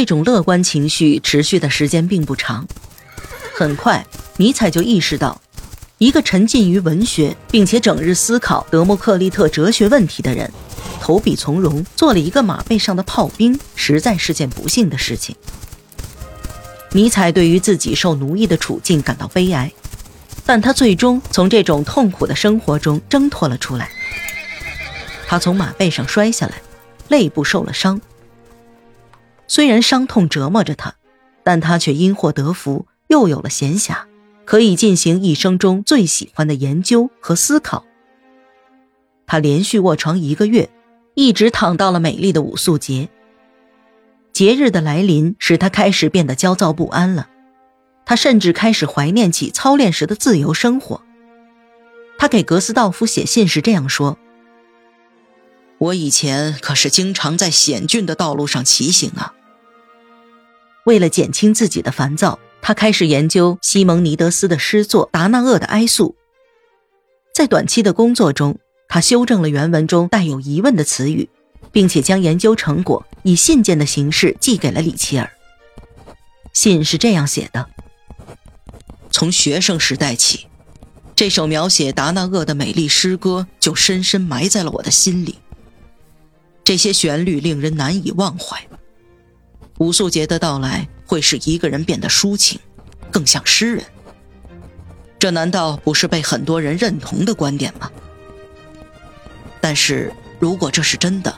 这种乐观情绪持续的时间并不长，很快，尼采就意识到，一个沉浸于文学并且整日思考德谟克利特哲学问题的人，投笔从戎做了一个马背上的炮兵，实在是件不幸的事情。尼采对于自己受奴役的处境感到悲哀，但他最终从这种痛苦的生活中挣脱了出来。他从马背上摔下来，肋部受了伤。虽然伤痛折磨着他，但他却因祸得福，又有了闲暇，可以进行一生中最喜欢的研究和思考。他连续卧床一个月，一直躺到了美丽的五宿节。节日的来临使他开始变得焦躁不安了，他甚至开始怀念起操练时的自由生活。他给格斯道夫写信时这样说。我以前可是经常在险峻的道路上骑行啊。为了减轻自己的烦躁，他开始研究西蒙尼德斯的诗作《达那厄的哀诉》。在短期的工作中，他修正了原文中带有疑问的词语，并且将研究成果以信件的形式寄给了里奇尔。信是这样写的：从学生时代起，这首描写达那厄的美丽诗歌就深深埋在了我的心里。这些旋律令人难以忘怀。武素杰的到来会使一个人变得抒情，更像诗人。这难道不是被很多人认同的观点吗？但是如果这是真的，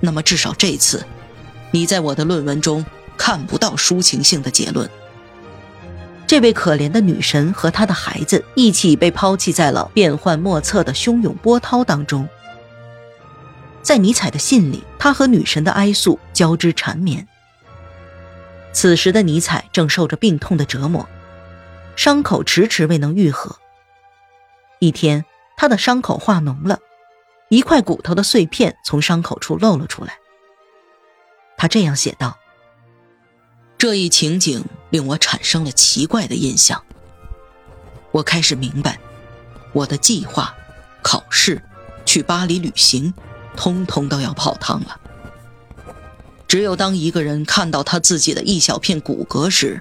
那么至少这次，你在我的论文中看不到抒情性的结论。这位可怜的女神和她的孩子一起被抛弃在了变幻莫测的汹涌波涛当中。在尼采的信里，他和女神的哀诉交织缠绵。此时的尼采正受着病痛的折磨，伤口迟迟未能愈合。一天，他的伤口化脓了，一块骨头的碎片从伤口处露了出来。他这样写道：“这一情景令我产生了奇怪的印象。我开始明白，我的计划、考试、去巴黎旅行。”通通都要泡汤了。只有当一个人看到他自己的一小片骨骼时，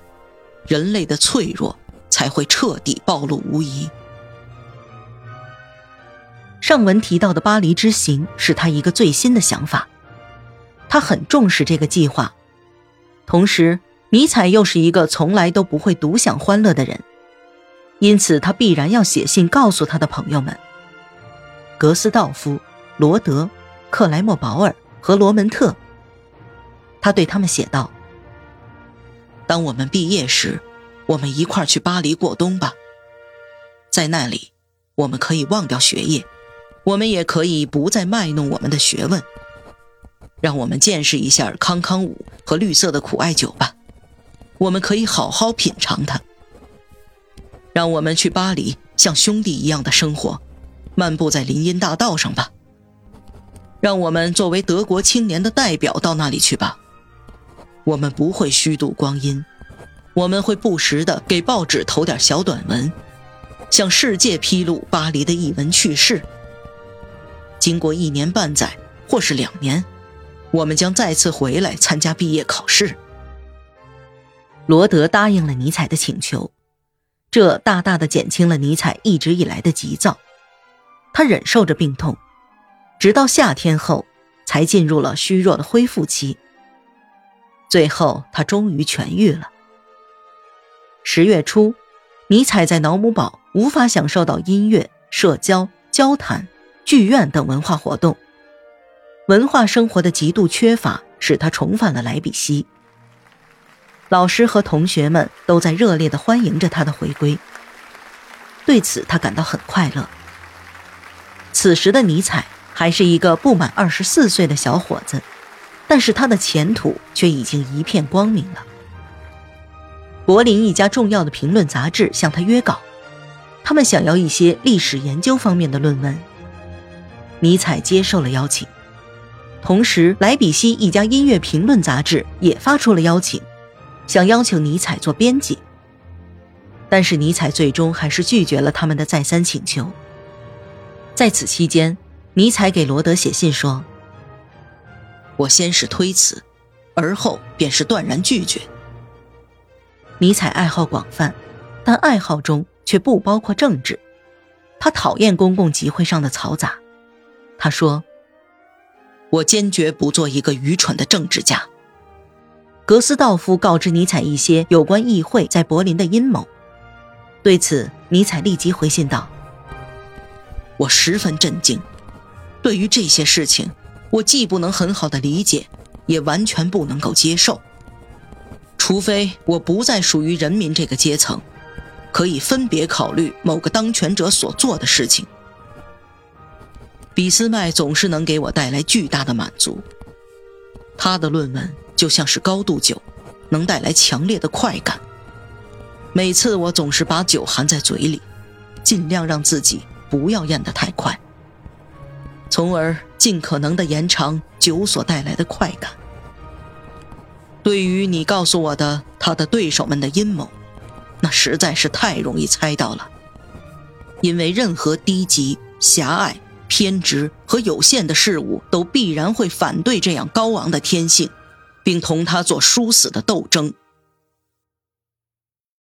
人类的脆弱才会彻底暴露无遗。上文提到的巴黎之行是他一个最新的想法，他很重视这个计划。同时，尼采又是一个从来都不会独享欢乐的人，因此他必然要写信告诉他的朋友们：格斯道夫、罗德。克莱默保尔和罗门特，他对他们写道：“当我们毕业时，我们一块去巴黎过冬吧。在那里，我们可以忘掉学业，我们也可以不再卖弄我们的学问。让我们见识一下康康舞和绿色的苦艾酒吧，我们可以好好品尝它。让我们去巴黎，像兄弟一样的生活，漫步在林荫大道上吧。”让我们作为德国青年的代表到那里去吧。我们不会虚度光阴，我们会不时的给报纸投点小短文，向世界披露巴黎的异闻趣事。经过一年半载或是两年，我们将再次回来参加毕业考试。罗德答应了尼采的请求，这大大的减轻了尼采一直以来的急躁。他忍受着病痛。直到夏天后，才进入了虚弱的恢复期。最后，他终于痊愈了。十月初，尼采在瑙姆堡无法享受到音乐、社交、交谈、剧院等文化活动，文化生活的极度缺乏使他重返了莱比锡。老师和同学们都在热烈地欢迎着他的回归，对此他感到很快乐。此时的尼采。还是一个不满二十四岁的小伙子，但是他的前途却已经一片光明了。柏林一家重要的评论杂志向他约稿，他们想要一些历史研究方面的论文。尼采接受了邀请，同时莱比锡一家音乐评论杂志也发出了邀请，想邀请尼采做编辑。但是尼采最终还是拒绝了他们的再三请求。在此期间。尼采给罗德写信说：“我先是推辞，而后便是断然拒绝。尼采爱好广泛，但爱好中却不包括政治。他讨厌公共集会上的嘈杂。他说：“我坚决不做一个愚蠢的政治家。”格斯道夫告知尼采一些有关议会在柏林的阴谋。对此，尼采立即回信道：“我十分震惊。对于这些事情，我既不能很好的理解，也完全不能够接受。除非我不再属于人民这个阶层，可以分别考虑某个当权者所做的事情。俾斯麦总是能给我带来巨大的满足。他的论文就像是高度酒，能带来强烈的快感。”每次我总是把酒含在嘴里，尽量让自己不要咽得太快，从而尽可能的延长酒所带来的快感。对于你告诉我的他的对手们的阴谋，那实在是太容易猜到了，因为任何低级、狭隘、偏执和有限的事物都必然会反对这样高昂的天性，并同他做殊死的斗争。